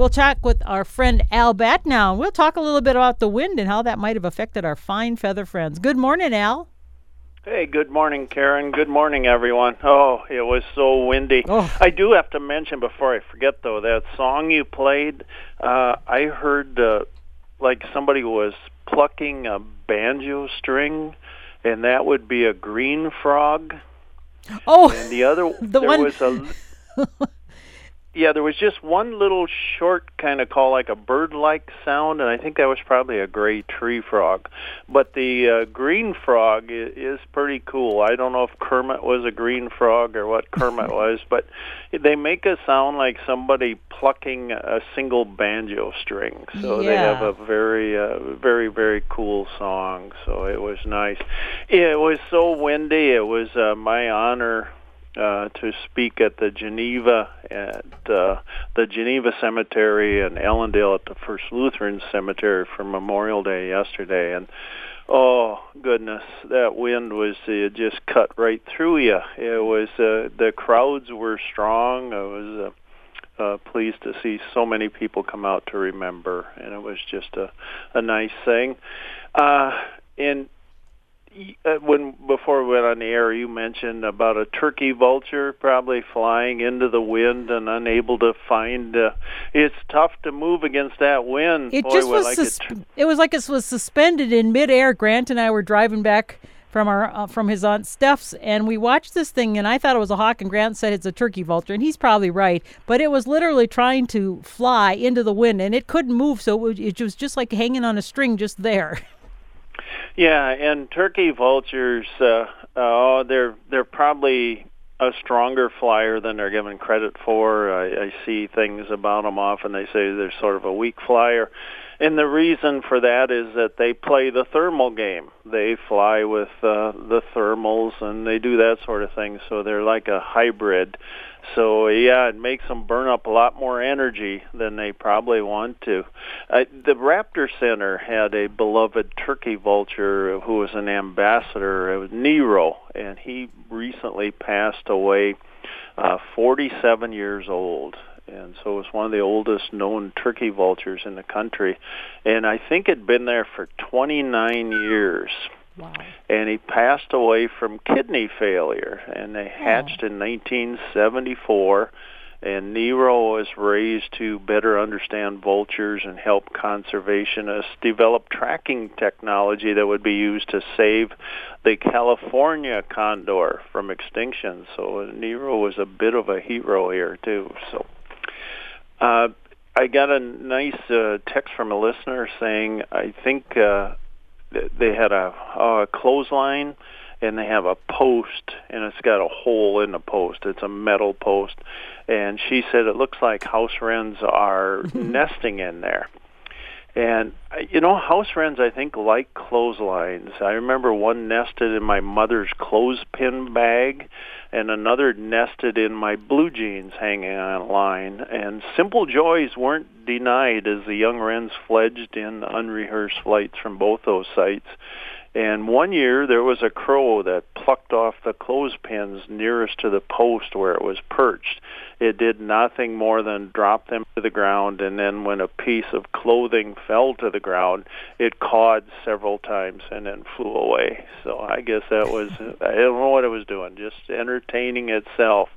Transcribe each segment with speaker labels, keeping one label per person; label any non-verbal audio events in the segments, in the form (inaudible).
Speaker 1: We'll talk with our friend Al Batt now. We'll talk a little bit about the wind and how that might have affected our fine feather friends. Good morning, Al.
Speaker 2: Hey, good morning, Karen. Good morning, everyone. Oh, it was so windy.
Speaker 1: Oh.
Speaker 2: I do have to mention before I forget, though, that song you played. Uh, I heard uh, like somebody was plucking a banjo string, and that would be a green frog.
Speaker 1: Oh,
Speaker 2: And the other, (laughs)
Speaker 1: The
Speaker 2: there
Speaker 1: one-
Speaker 2: was a. (laughs) Yeah, there was just one little short kind of call, like a bird-like sound, and I think that was probably a gray tree frog. But the uh, green frog is, is pretty cool. I don't know if Kermit was a green frog or what Kermit (laughs) was, but they make a sound like somebody plucking a single banjo string. So they have a very, uh, very, very cool song. So it was nice. It was so windy. It was uh, my honor uh, to speak at the Geneva at uh, the Geneva Cemetery in Ellendale at the First Lutheran Cemetery for Memorial Day yesterday, and oh goodness, that wind was uh, just cut right through you. It was uh, the crowds were strong. I was. Uh, uh, pleased to see so many people come out to remember, and it was just a, a nice thing. Uh, and uh, when before we went on the air, you mentioned about a turkey vulture probably flying into the wind and unable to find. Uh, it's tough to move against that wind.
Speaker 1: it
Speaker 2: Boy,
Speaker 1: just was.
Speaker 2: like
Speaker 1: sus-
Speaker 2: it.
Speaker 1: it was like it was suspended in midair. Grant and I were driving back from our uh, from his aunt Steph's, and we watched this thing, and I thought it was a hawk, and Grant said it's a turkey vulture, and he's probably right. But it was literally trying to fly into the wind, and it couldn't move, so it was, it was just like hanging on a string just there. (laughs)
Speaker 2: Yeah, and turkey vultures, uh, oh, they're they're probably a stronger flyer than they're given credit for. I, I see things about them often. They say they're sort of a weak flyer. And the reason for that is that they play the thermal game. They fly with uh, the thermals and they do that sort of thing. So they're like a hybrid. So yeah, it makes them burn up a lot more energy than they probably want to. Uh, the Raptor Center had a beloved turkey vulture who was an ambassador. It was Nero, and he recently passed away, uh, 47 years old. And so it was one of the oldest known turkey vultures in the country. And I think it'd been there for 29 years
Speaker 1: Wow.
Speaker 2: and he passed away from kidney failure and they hatched in 1974 and Nero was raised to better understand vultures and help conservationists develop tracking technology that would be used to save the California condor from extinction. So Nero was a bit of a hero here too. So uh, I got a nice uh, text from a listener saying I think uh, th- they had a, a clothesline and they have a post and it's got a hole in the post. It's a metal post, and she said it looks like house wrens are (laughs) nesting in there. And uh, you know, house wrens I think like clotheslines. I remember one nested in my mother's clothespin bag, and another nested in my blue jeans hanging on a line. And simple joys weren't denied as the young wrens fledged in unrehearsed flights from both those sites. And one year there was a crow that plucked off the clothespins nearest to the post where it was perched. It did nothing more than drop them to the ground, and then when a piece of clothing fell to the ground, it cawed several times and then flew away. So I guess that was, I don't know what it was doing, just entertaining itself.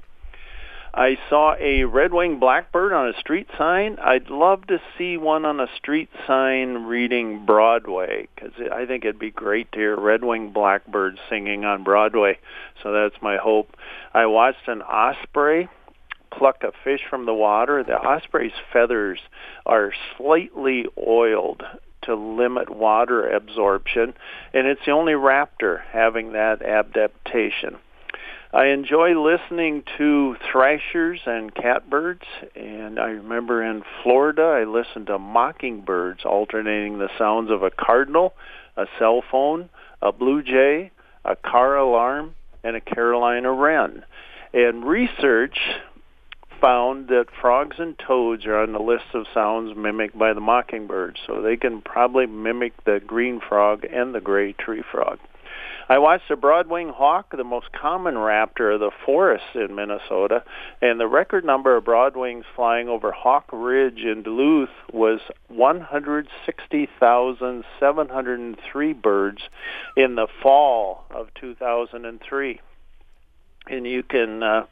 Speaker 2: I saw a red-winged blackbird on a street sign. I'd love to see one on a street sign reading Broadway because I think it'd be great to hear red-winged blackbird singing on Broadway. So that's my hope. I watched an osprey pluck a fish from the water. The osprey's feathers are slightly oiled to limit water absorption, and it's the only raptor having that adaptation. I enjoy listening to thrashers and catbirds, and I remember in Florida I listened to mockingbirds alternating the sounds of a cardinal, a cell phone, a blue jay, a car alarm, and a Carolina wren. And research found that frogs and toads are on the list of sounds mimicked by the mockingbird, so they can probably mimic the green frog and the gray tree frog. I watched a broadwing hawk, the most common raptor of the forests in Minnesota, and the record number of broadwings flying over Hawk Ridge in Duluth was 160,703 birds in the fall of 2003. And you can uh,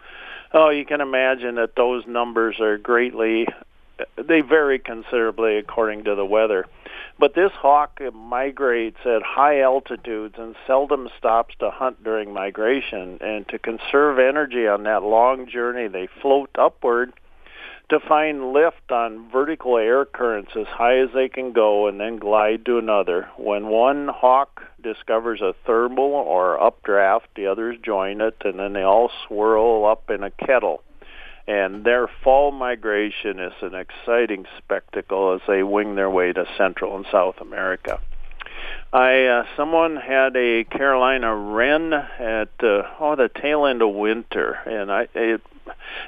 Speaker 2: oh, you can imagine that those numbers are greatly they vary considerably according to the weather. But this hawk migrates at high altitudes and seldom stops to hunt during migration. And to conserve energy on that long journey, they float upward to find lift on vertical air currents as high as they can go and then glide to another. When one hawk discovers a thermal or updraft, the others join it, and then they all swirl up in a kettle and their fall migration is an exciting spectacle as they wing their way to Central and South America. I uh, someone had a Carolina wren at uh, oh the tail end of winter, and I it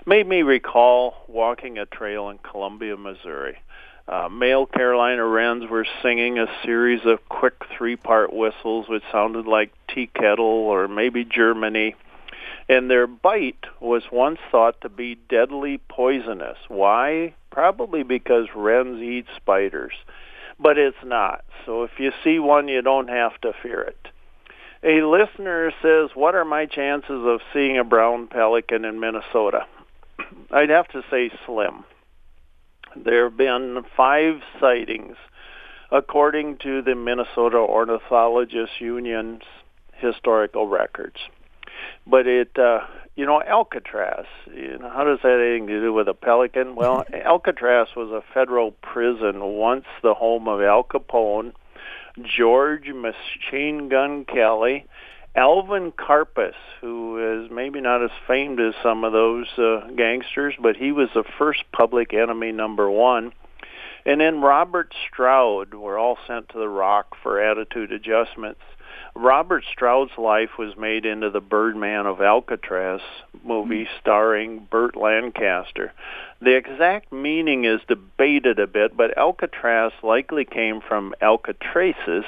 Speaker 2: made me recall walking a trail in Columbia, Missouri. Uh, male Carolina wrens were singing a series of quick three-part whistles, which sounded like tea kettle or maybe Germany and their bite was once thought to be deadly poisonous. Why? Probably because wrens eat spiders. But it's not. So if you see one, you don't have to fear it. A listener says, What are my chances of seeing a brown pelican in Minnesota? (clears throat) I'd have to say slim. There have been five sightings according to the Minnesota Ornithologists Union's historical records but it uh you know alcatraz you know how does that have anything to do with a pelican? Well (laughs) alcatraz was a federal prison once the home of al capone george machine gun kelly alvin karpis who is maybe not as famed as some of those uh, gangsters but he was the first public enemy number one. And then robert stroud were all sent to the rock for attitude adjustments Robert Stroud's life was made into the Birdman of Alcatraz movie mm-hmm. starring Burt Lancaster. The exact meaning is debated a bit, but Alcatraz likely came from Alcatraces,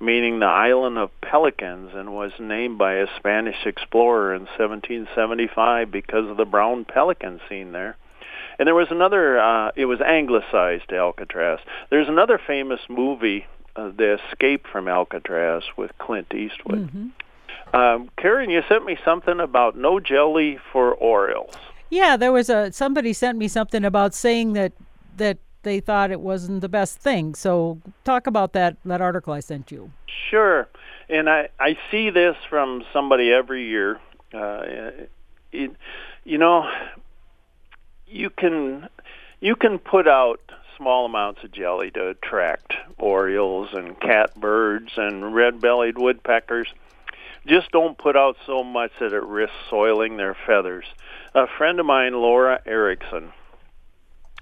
Speaker 2: meaning the island of pelicans, and was named by a Spanish explorer in 1775 because of the brown pelican seen there. And there was another, uh, it was anglicized Alcatraz. There's another famous movie uh, the escape from Alcatraz with Clint Eastwood. Mm-hmm. Um, Karen, you sent me something about no jelly for Orioles.
Speaker 1: Yeah, there was a somebody sent me something about saying that that they thought it wasn't the best thing. So talk about that that article I sent you.
Speaker 2: Sure, and I I see this from somebody every year. Uh, it, you know, you can you can put out small amounts of jelly to attract orioles and catbirds and red-bellied woodpeckers. Just don't put out so much that it risks soiling their feathers. A friend of mine, Laura Erickson,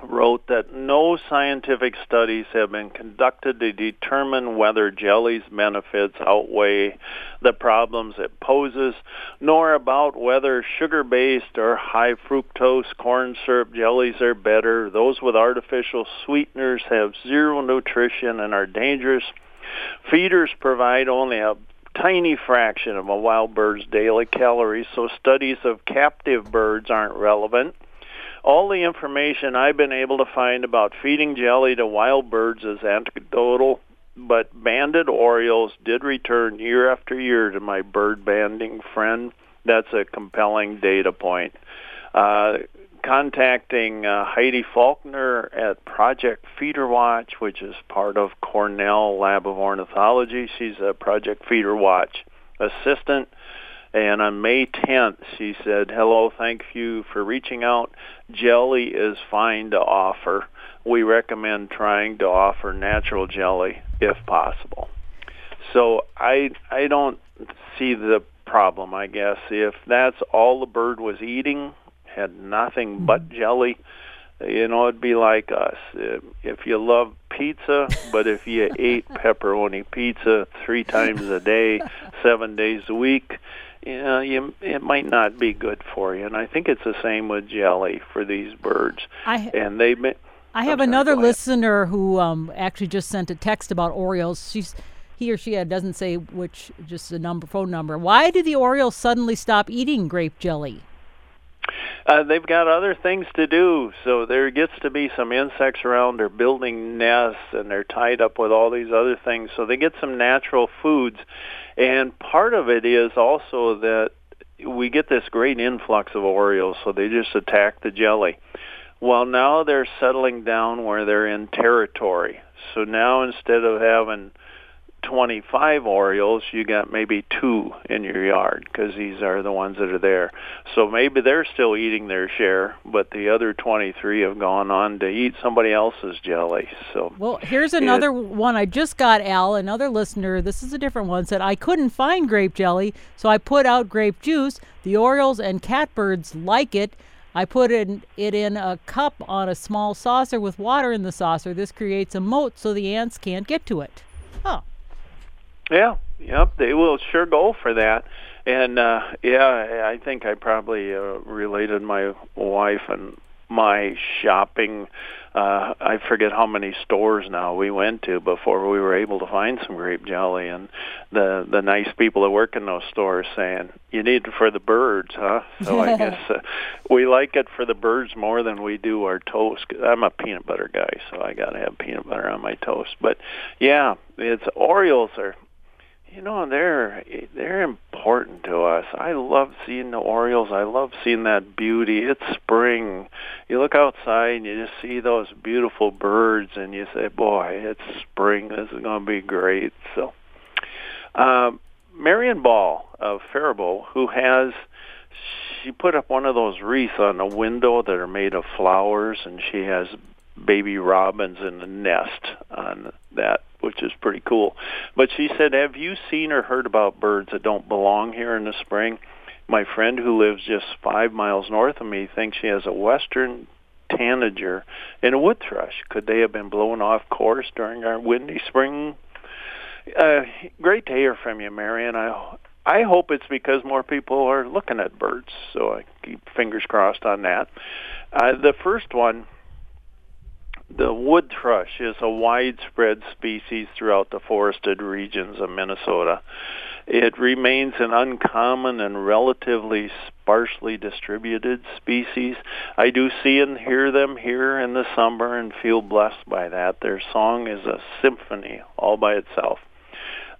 Speaker 2: wrote that no scientific studies have been conducted to determine whether jelly's benefits outweigh the problems it poses, nor about whether sugar-based or high fructose corn syrup jellies are better. Those with artificial sweeteners have zero nutrition and are dangerous. Feeders provide only a tiny fraction of a wild bird's daily calories, so studies of captive birds aren't relevant. All the information I've been able to find about feeding jelly to wild birds is anecdotal, but banded orioles did return year after year to my bird banding friend. That's a compelling data point. Uh, contacting uh, Heidi Faulkner at Project Feeder Watch, which is part of Cornell Lab of Ornithology. She's a Project Feeder Watch assistant. And on May 10th, she said, hello, thank you for reaching out. Jelly is fine to offer. We recommend trying to offer natural jelly if possible. So I, I don't see the problem, I guess. If that's all the bird was eating, had nothing but mm-hmm. jelly, you know, it'd be like us. If you love pizza, but if you (laughs) ate pepperoni pizza three times a day, seven days a week, you know, you, it might not be good for you. And I think it's the same with jelly for these birds.
Speaker 1: I,
Speaker 2: and they
Speaker 1: I have sorry, another listener who um, actually just sent a text about Orioles. She's he or she doesn't say which, just a number, phone number. Why do the Orioles suddenly stop eating grape jelly?
Speaker 2: Uh, they've got other things to do, so there gets to be some insects around. They're building nests, and they're tied up with all these other things. So they get some natural foods, and part of it is also that we get this great influx of Orioles, so they just attack the jelly. Well, now they're settling down where they're in territory. So now instead of having 25 Orioles, you got maybe two in your yard because these are the ones that are there. So maybe they're still eating their share, but the other 23 have gone on to eat somebody else's jelly. So
Speaker 1: well, here's another it, one I just got. Al, another listener. This is a different one. Said I couldn't find grape jelly, so I put out grape juice. The Orioles and catbirds like it. I put it in a cup on a small saucer with water in the saucer. This creates a moat so the ants can't get to it.
Speaker 2: Yeah, yep, they will sure go for that. And uh yeah, I think I probably uh, related my wife and my shopping uh I forget how many stores now we went to before we were able to find some grape jelly. And the the nice people that work in those stores saying you need it for the birds huh? So i (laughs) guess uh, we like it for the birds more than we do our toast i'm a peanut butter guy so i got to have peanut butter on my toast. But yeah it's orioles are you know they're they're important to us. I love seeing the Orioles. I love seeing that beauty. It's spring. You look outside and you just see those beautiful birds, and you say, "Boy, it's spring. This is going to be great." So, um, Marion Ball of Faribault, who has she put up one of those wreaths on a window that are made of flowers, and she has baby robins in the nest on that which is pretty cool. But she said, "Have you seen or heard about birds that don't belong here in the spring?" My friend who lives just five miles north of me thinks she has a western tanager and a wood thrush. Could they have been blown off course during our windy spring? Uh, great to hear from you, Marion. I I hope it's because more people are looking at birds. So I keep fingers crossed on that. Uh, the first one the wood thrush is a widespread species throughout the forested regions of Minnesota. It remains an uncommon and relatively sparsely distributed species. I do see and hear them here in the summer and feel blessed by that. Their song is a symphony all by itself.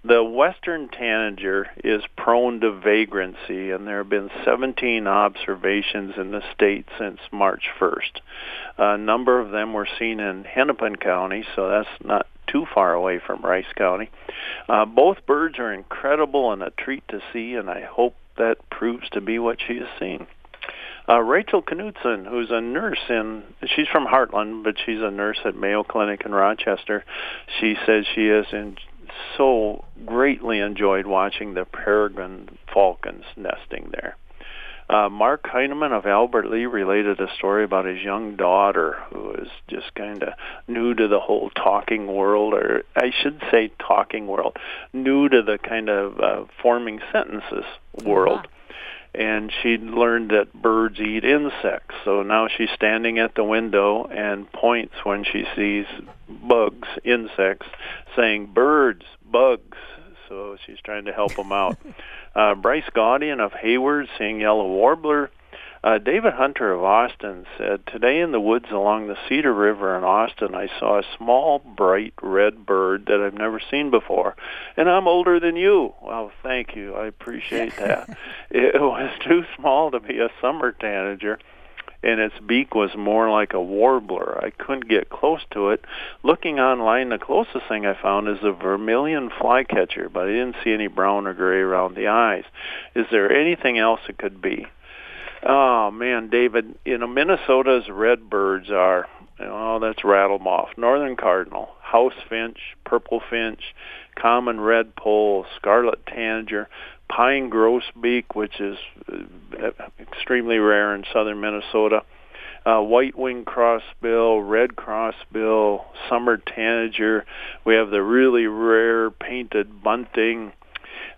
Speaker 2: The western tanager is prone to vagrancy, and there have been 17 observations in the state since March 1st. A number of them were seen in Hennepin County, so that's not too far away from Rice County. Uh, both birds are incredible and a treat to see, and I hope that proves to be what she is seeing. Uh, Rachel Knudsen, who's a nurse in, she's from Hartland, but she's a nurse at Mayo Clinic in Rochester. She says she is in, so greatly enjoyed watching the peregrine falcons nesting there. Uh, Mark Heineman of Albert Lea related a story about his young daughter who is just kind of new to the whole talking world, or I should say talking world, new to the kind of uh, forming sentences world. Uh-huh and she'd learned that birds eat insects. So now she's standing at the window and points when she sees bugs, insects, saying birds, bugs. So she's trying to help them out. (laughs) uh, Bryce Gaudian of Hayward seeing yellow warbler uh, David Hunter of Austin said, Today in the woods along the Cedar River in Austin, I saw a small, bright red bird that I've never seen before. And I'm older than you. Well, thank you. I appreciate that. (laughs) it was too small to be a summer tanager and its beak was more like a warbler. I couldn't get close to it. Looking online, the closest thing I found is a vermilion flycatcher, but I didn't see any brown or gray around the eyes. Is there anything else it could be? Oh man, David, you know Minnesota's red birds are oh that's rattlemoth, northern cardinal, house finch, purple finch, common redpoll, scarlet tanager, pine grosbeak, which is uh, extremely rare in southern Minnesota. Uh, white-winged crossbill, red crossbill, summer tanager. We have the really rare painted bunting.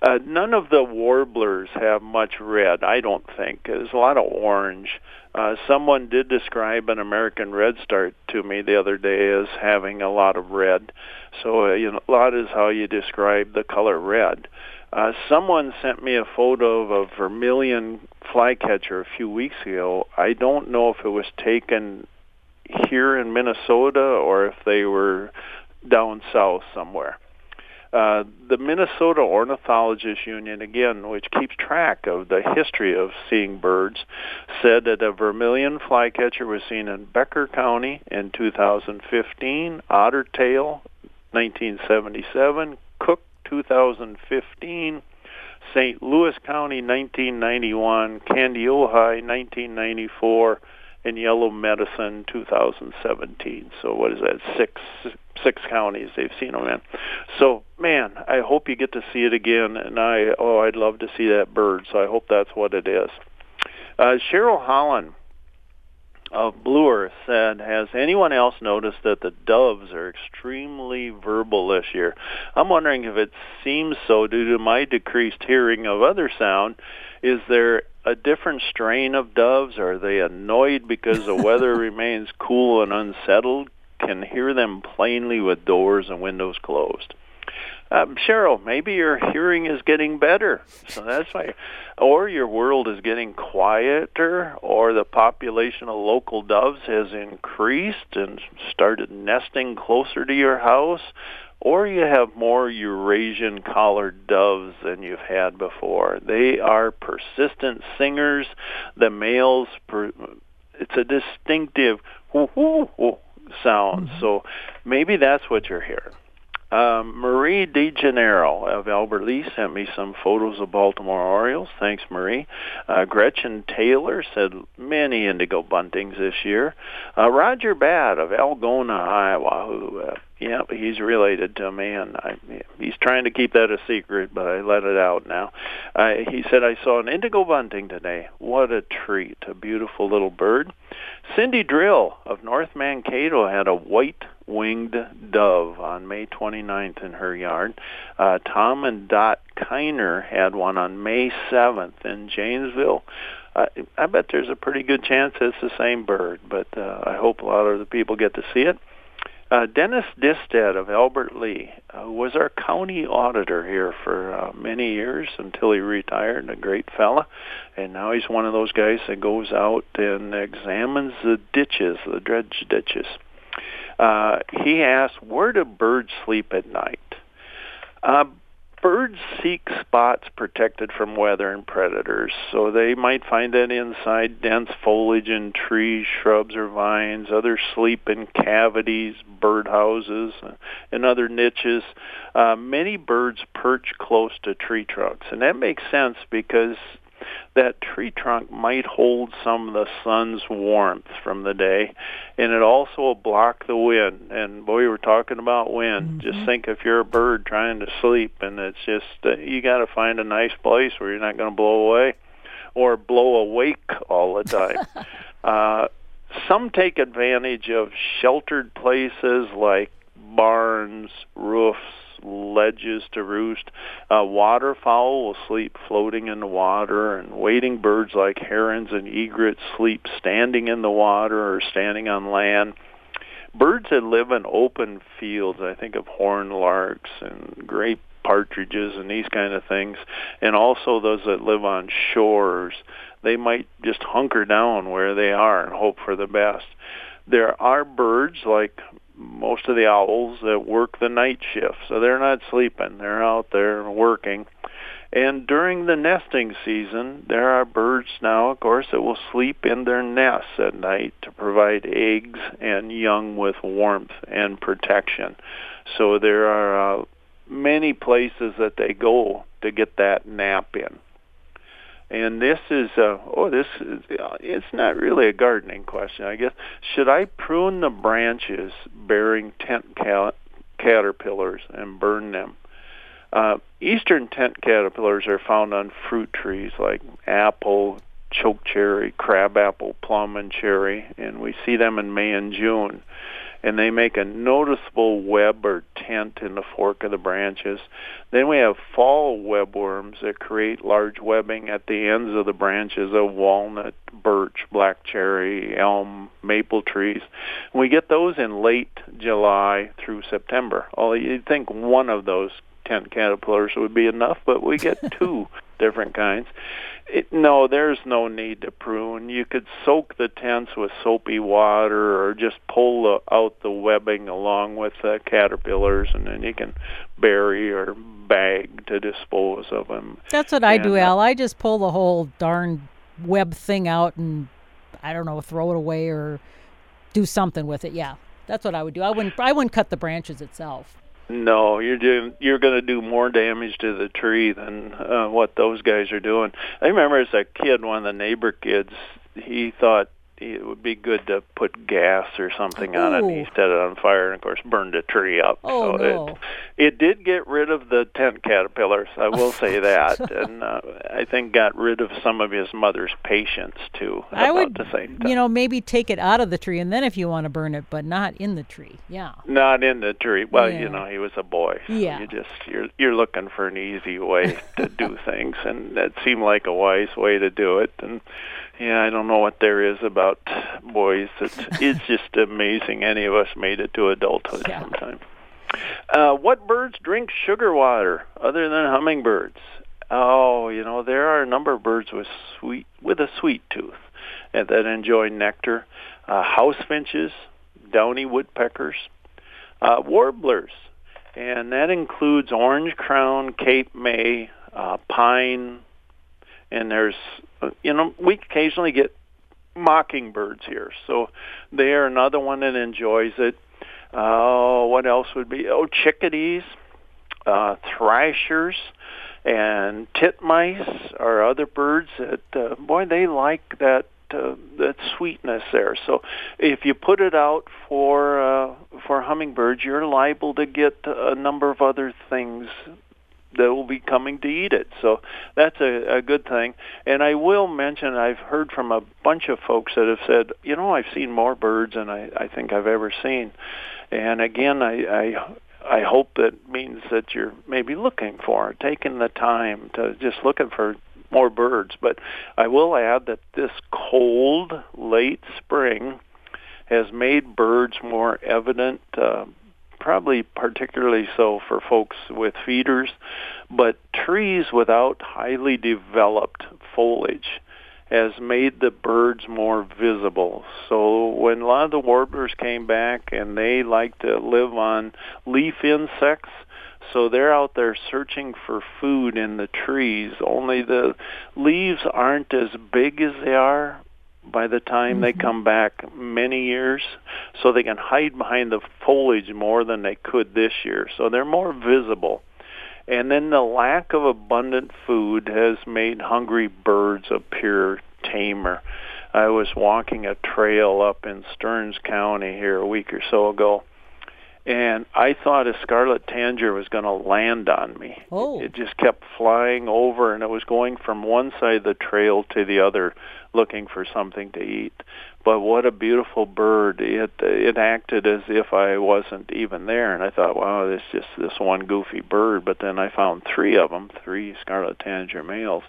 Speaker 2: Uh, none of the warblers have much red, I don't think. There's a lot of orange. Uh, someone did describe an American redstart to me the other day as having a lot of red. So uh, you know, a lot is how you describe the color red. Uh, someone sent me a photo of a vermilion flycatcher a few weeks ago. I don't know if it was taken here in Minnesota or if they were down south somewhere. Uh, the Minnesota Ornithologists Union, again, which keeps track of the history of seeing birds, said that a vermilion flycatcher was seen in Becker County in 2015, Otter Tail 1977, Cook 2015, St. Louis County 1991, Kandiyohi 1994, and Yellow Medicine 2017. So what is that? Six six counties they've seen them in. So man, I hope you get to see it again. And I oh, I'd love to see that bird. So I hope that's what it is. Uh, Cheryl Holland of Blue Earth said, "Has anyone else noticed that the doves are extremely verbal this year? I'm wondering if it seems so due to my decreased hearing of other sound. Is there a different strain of doves? Are they annoyed because the weather (laughs) remains cool and unsettled? Can hear them plainly with doors and windows closed." Um, Cheryl, maybe your hearing is getting better, so that's why, or your world is getting quieter, or the population of local doves has increased and started nesting closer to your house, or you have more Eurasian collared doves than you've had before. They are persistent singers. The males, per, it's a distinctive whoo whoo whoo sound. Mm-hmm. So maybe that's what you're hearing. Um, Marie DeGennaro of Albert Lea sent me some photos of Baltimore Orioles. Thanks, Marie. Uh, Gretchen Taylor said many indigo buntings this year. Uh, Roger Batt of Algona, Iowa, who, uh, yeah, he's related to me, and I, he's trying to keep that a secret, but I let it out now. Uh, he said, I saw an indigo bunting today. What a treat, a beautiful little bird. Cindy Drill of North Mankato had a white winged dove on May 29th in her yard. Uh, Tom and Dot Kiner had one on May 7th in Janesville. Uh, I bet there's a pretty good chance it's the same bird, but uh, I hope a lot of the people get to see it. Uh, Dennis Distad of Albert Lea uh, was our county auditor here for uh, many years until he retired, a great fella. And now he's one of those guys that goes out and examines the ditches, the dredge ditches. Uh, he asked, where do birds sleep at night? Uh, birds seek spots protected from weather and predators, so they might find that inside dense foliage in trees, shrubs, or vines. Others sleep in cavities, birdhouses, and other niches. Uh, many birds perch close to tree trunks, and that makes sense because that tree trunk might hold some of the sun's warmth from the day, and it also will block the wind. And boy, we were talking about wind. Mm-hmm. Just think if you're a bird trying to sleep, and it's just uh, you got to find a nice place where you're not going to blow away or blow awake all the time. (laughs) uh, some take advantage of sheltered places like barns, ledges to roost. Uh, waterfowl will sleep floating in the water, and wading birds like herons and egrets sleep standing in the water or standing on land. Birds that live in open fields, I think of horned larks and gray partridges and these kind of things, and also those that live on shores, they might just hunker down where they are and hope for the best. There are birds like most of the owls that work the night shift, so they're not sleeping. They're out there working. And during the nesting season, there are birds now, of course, that will sleep in their nests at night to provide eggs and young with warmth and protection. So there are uh, many places that they go to get that nap in. And this is, uh, oh, this is, it's not really a gardening question, I guess. Should I prune the branches bearing tent cat- caterpillars and burn them? Uh, eastern tent caterpillars are found on fruit trees like apple, choke cherry, crabapple, plum, and cherry, and we see them in May and June. And they make a noticeable web or tent in the fork of the branches. Then we have fall webworms that create large webbing at the ends of the branches of walnut, birch, black cherry, elm, maple trees. And We get those in late July through September. Although you'd think one of those tent caterpillars would be enough, but we get (laughs) two different kinds. It, no, there's no need to prune. You could soak the tents with soapy water or just pull the, out the webbing along with the caterpillars, and then you can bury or bag to dispose of them.
Speaker 1: That's what I do, uh, Al. I just pull the whole darn web thing out and I don't know, throw it away or do something with it. Yeah, that's what I would do. I wouldn't. I wouldn't cut the branches itself.
Speaker 2: No, you're doing you're going to do more damage to the tree than uh, what those guys are doing. I remember as a kid, one of the neighbor kids, he thought it would be good to put gas or something on it. And he set it on fire, and of course, burned a tree up.
Speaker 1: Oh,
Speaker 2: so
Speaker 1: no.
Speaker 2: it it did get rid of the tent caterpillars. I will say (laughs) that, and uh, I think got rid of some of his mother's patience too.
Speaker 1: I
Speaker 2: about
Speaker 1: would,
Speaker 2: the same time.
Speaker 1: you know, maybe take it out of the tree and then if you want to burn it, but not in the tree. Yeah.
Speaker 2: Not in the tree. Well,
Speaker 1: Yeah.
Speaker 2: you know, he was a boy. So
Speaker 1: Yeah.
Speaker 2: You just you're you're looking for an easy way to do (laughs) things, and that seemed like a wise way to do it. And yeah, I don't know what there is about boys. It's (laughs) it's just amazing. Any of us made it to adulthood
Speaker 1: Yeah.
Speaker 2: sometime. Uh, what birds drink sugar water other than hummingbirds? Oh, you know there are a number of birds with sweet with a sweet tooth and that enjoy nectar. Uh, house finches, downy woodpeckers, uh, warblers, and that includes orange crown, Cape May, uh, pine, and there's you know we occasionally get mockingbirds here, so they are another one that enjoys it. Uh, what else would be? Oh, chickadees, uh, thrashers, and titmice are other birds that uh, boy they like that uh, that sweetness there. So if you put it out for uh, for hummingbirds, you're liable to get a number of other things that will be coming to eat it. So that's a, a good thing. And I will mention I've heard from a bunch of folks that have said, you know, I've seen more birds than I, I think I've ever seen. And again, I, I I hope that means that you're maybe looking for, taking the time to just looking for more birds. But I will add that this cold, late spring has made birds more evident, uh, probably particularly so for folks with feeders, but trees without highly developed foliage has made the birds more visible. So when a lot of the warblers came back and they like to live on leaf insects, so they're out there searching for food in the trees. Only the leaves aren't as big as they are by the time they mm-hmm. come back many years, so they can hide behind the foliage more than they could this year. So they're more visible. And then the lack of abundant food has made hungry birds appear tamer. I was walking a trail up in Stearns County here a week or so ago, and I thought a scarlet tanager was going to land on me.
Speaker 1: Oh.
Speaker 2: It just kept flying over, and it was going from one side of the trail to the other, looking for something to eat. But what a beautiful bird! It it acted as if I wasn't even there, and I thought, wow, this just this one goofy bird. But then I found three of them, three scarlet tanager males,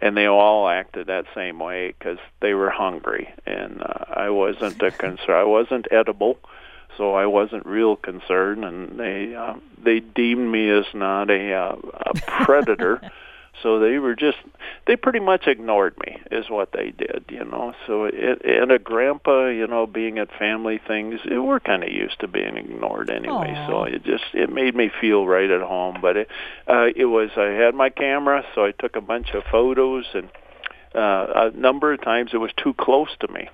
Speaker 2: and they all acted that same way because they were hungry, and uh, I wasn't a (laughs) concern. I wasn't edible so I wasn't real concerned, and they uh, they deemed me as not a, uh, a predator. (laughs) so they were just they pretty much ignored me is what they did, you know. So it, and a grandpa, you know, being at family things, it, we're kind of used to being ignored anyway.
Speaker 1: Aw.
Speaker 2: So it just it made me feel right at home. But it uh, it was I had my camera, so I took a bunch of photos and. Uh, a number of times it was too close to me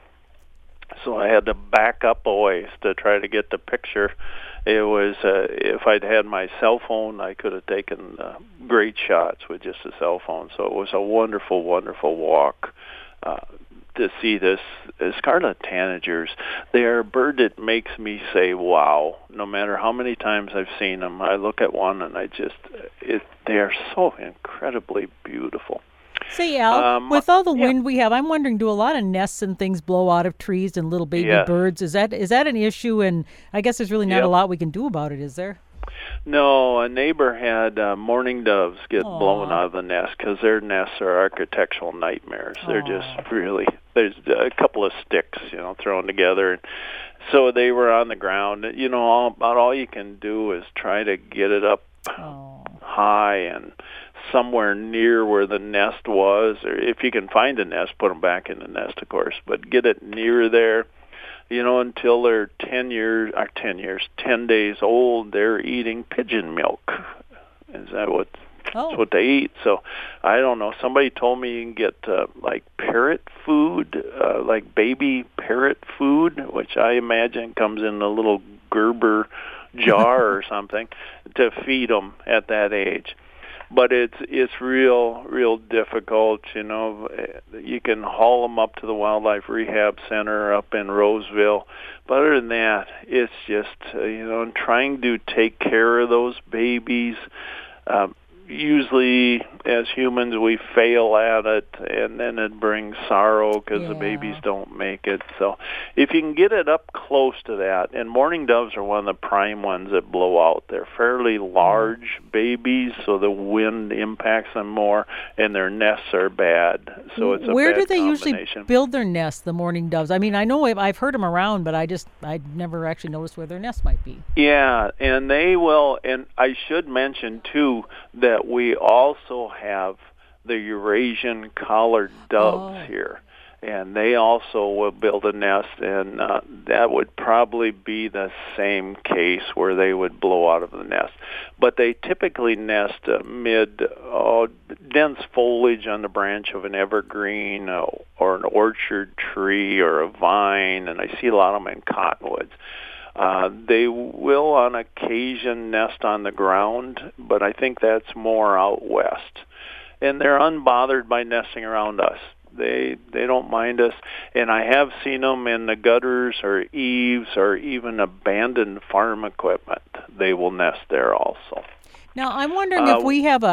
Speaker 2: so I had to back up a ways to try to get the picture. It was uh, if I'd had my cell phone, I could have taken uh, great shots with just a cell phone. So it was a wonderful, wonderful walk. Uh, to see this scarlet tanagers, they are a bird that makes me say wow. No matter how many times I've seen them, I look at one and I just it they are so incredibly beautiful.
Speaker 1: Say, Al,
Speaker 2: Um,
Speaker 1: with all the
Speaker 2: yeah.
Speaker 1: wind we have, I'm wondering, do a lot of nests and things blow out of trees and little baby
Speaker 2: Yes.
Speaker 1: birds? Is that is that an issue? And I guess there's really not
Speaker 2: Yep.
Speaker 1: a lot we can do about it, is there?
Speaker 2: No, a neighbor had uh, mourning doves get blown out of the nest because their nests are architectural nightmares. They're just really there's a couple of sticks, you know, thrown together, and so they were on the ground. You know, all, about all you can do is try to get it up
Speaker 1: Oh,
Speaker 2: high and somewhere near where the nest was, or if you can find a nest, put them back in the nest, of course, but get it near there. You know, until they're ten years, or ten years, ten days old, they're eating pigeon milk. Is that what?
Speaker 1: Oh.
Speaker 2: That's what they eat. So, I don't know. Somebody told me you can get uh, like parrot food, uh, like baby parrot food, which I imagine comes in a little Gerber jar (laughs) or something to feed them at that age but it's it's real real difficult you know. You can haul them up to the wildlife rehab center up in Roseville but other than that it's just uh, you know and trying to take care of those babies um usually as humans we fail at it and then it brings sorrow because the babies don't make it so if you can get it up close to that and mourning doves are one of the prime ones that blow out they're fairly mm-hmm. large babies so the wind impacts them more and their nests are bad so it's a
Speaker 1: Where do they usually build their nests, the mourning doves? I mean, I know I've, I've heard them around, but I just I never actually noticed where their nest might be.
Speaker 2: Yeah, and they will. And I should mention too that we also have the Eurasian collared doves
Speaker 1: Oh.
Speaker 2: here, and they also will build a nest, and uh, that would probably be the same case where they would blow out of the nest. But they typically nest amid uh, dense foliage on the branch of an evergreen uh, or an orchard tree or a vine, and I see a lot of them in cottonwoods. Uh, they will on occasion nest on the ground, but I think that's more out west. And they're unbothered by nesting around us. They they don't mind us, and I have seen them in the gutters or eaves or even abandoned farm equipment. They will nest there also.
Speaker 1: Now I'm wondering
Speaker 2: Uh,
Speaker 1: if we have a,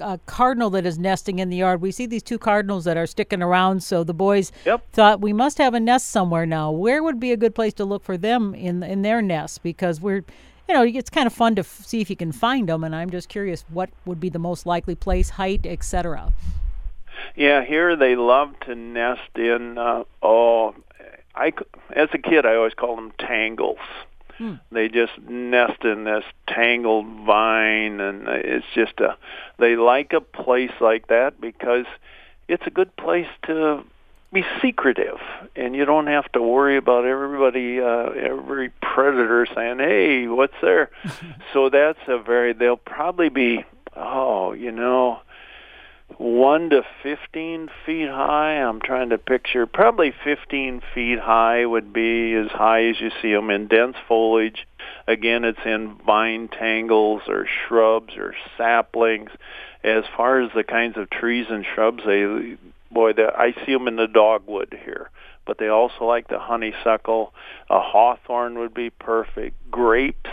Speaker 1: a, a cardinal that is nesting in the yard. We see these two cardinals that are sticking around, so the boys
Speaker 2: Yep.
Speaker 1: thought we must have a nest somewhere now. Where would be a good place to look for them in in their nest? Because we're, you know, it's kind of fun to f- see if you can find them, and I'm just curious what would be the most likely place, height, etc.
Speaker 2: Yeah, here they love to nest in. Uh, oh, I as a kid I always called them tangles.
Speaker 1: Hmm.
Speaker 2: They just nest in this tangled vine, and uh, it's just a. They like a place like that because it's a good place to be secretive, and you don't have to worry about everybody, uh, every predator saying, "Hey, what's there?" (laughs) so that's a very. They'll probably be. Oh, you know one to 15 feet high. I'm trying to picture. Probably 15 feet high would be as high as you see them in dense foliage. Again, it's in vine tangles or shrubs or saplings. As far as the kinds of trees and shrubs, they boy, the, I see them in the dogwood here. But they also like the honeysuckle. A hawthorn would be perfect. Grapes,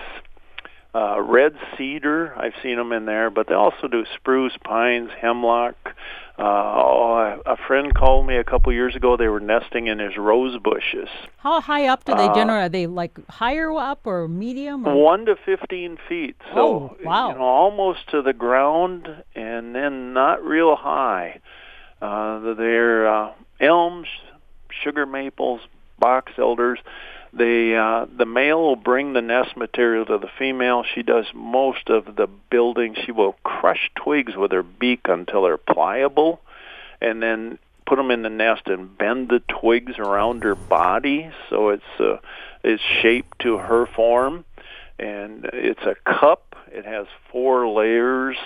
Speaker 2: uh, red cedar. I've seen them in there, but they also do spruce, pines, hemlock. Uh, oh, a friend called me a couple years ago. They were nesting in his rose bushes,
Speaker 1: How high up do they
Speaker 2: Uh,
Speaker 1: generally? Are they like higher up or medium? Or?
Speaker 2: one to fifteen feet. So
Speaker 1: Oh, wow.
Speaker 2: you know, almost to the ground, and then not real high. Uh, they're uh, elms, sugar maples, box elders. They uh, the male will bring the nest material to the female. She does most of the building. She will crush twigs with her beak until they're pliable, and then put them in the nest and bend the twigs around her body so it's uh, it's shaped to her form. And it's a cup. It has four layers,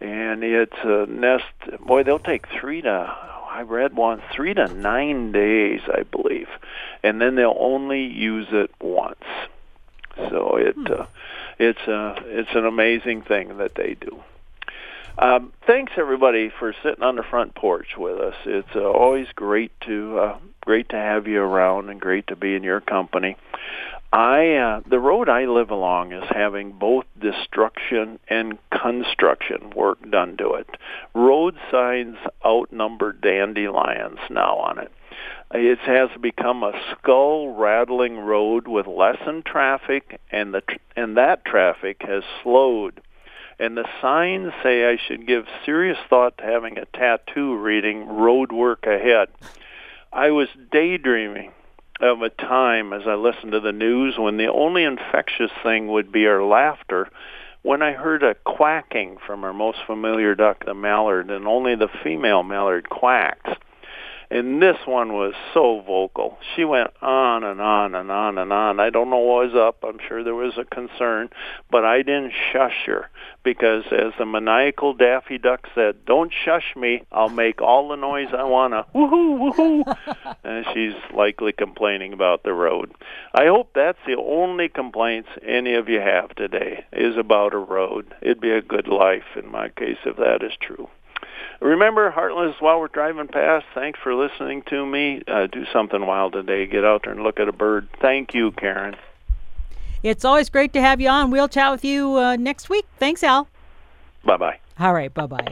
Speaker 2: and it's a nest. Boy, they'll take three to I read one three to nine days, I believe, and then they'll only use it once. So it uh, it's a it's an amazing thing that they do. Um, thanks everybody for sitting on the front porch with us. It's uh, always great to uh, great to have you around and great to be in your company. I uh, the road I live along is having both destruction and construction work done to it. Road signs outnumber dandelions now on it. It has become a skull rattling road with lessened traffic, and the and that traffic has slowed and the signs say I should give serious thought to having a tattoo reading road work ahead. I was daydreaming of a time as I listened to the news when the only infectious thing would be our laughter when I heard a quacking from our most familiar duck, the mallard, and only the female mallard quacks. And this one was so vocal. She went on and on and on and on. I don't know what was up. I'm sure there was a concern, but I didn't shush her because, as the maniacal Daffy Duck said, "Don't shush me. I'll make all the noise I wanna." (laughs) Woohoo! Woohoo! and she's likely complaining about the road. I hope that's the only complaints any of you have today is about a road. It'd be a good life in my case if that is true. Remember, Hartland, while we're driving past, thanks for listening to me. Uh, do something wild today. Get out there and look at a bird. Thank you, Karen.
Speaker 1: It's always great to have you on. We'll chat with you uh, next week. Thanks, Al.
Speaker 2: Bye bye.
Speaker 1: All right. Bye bye.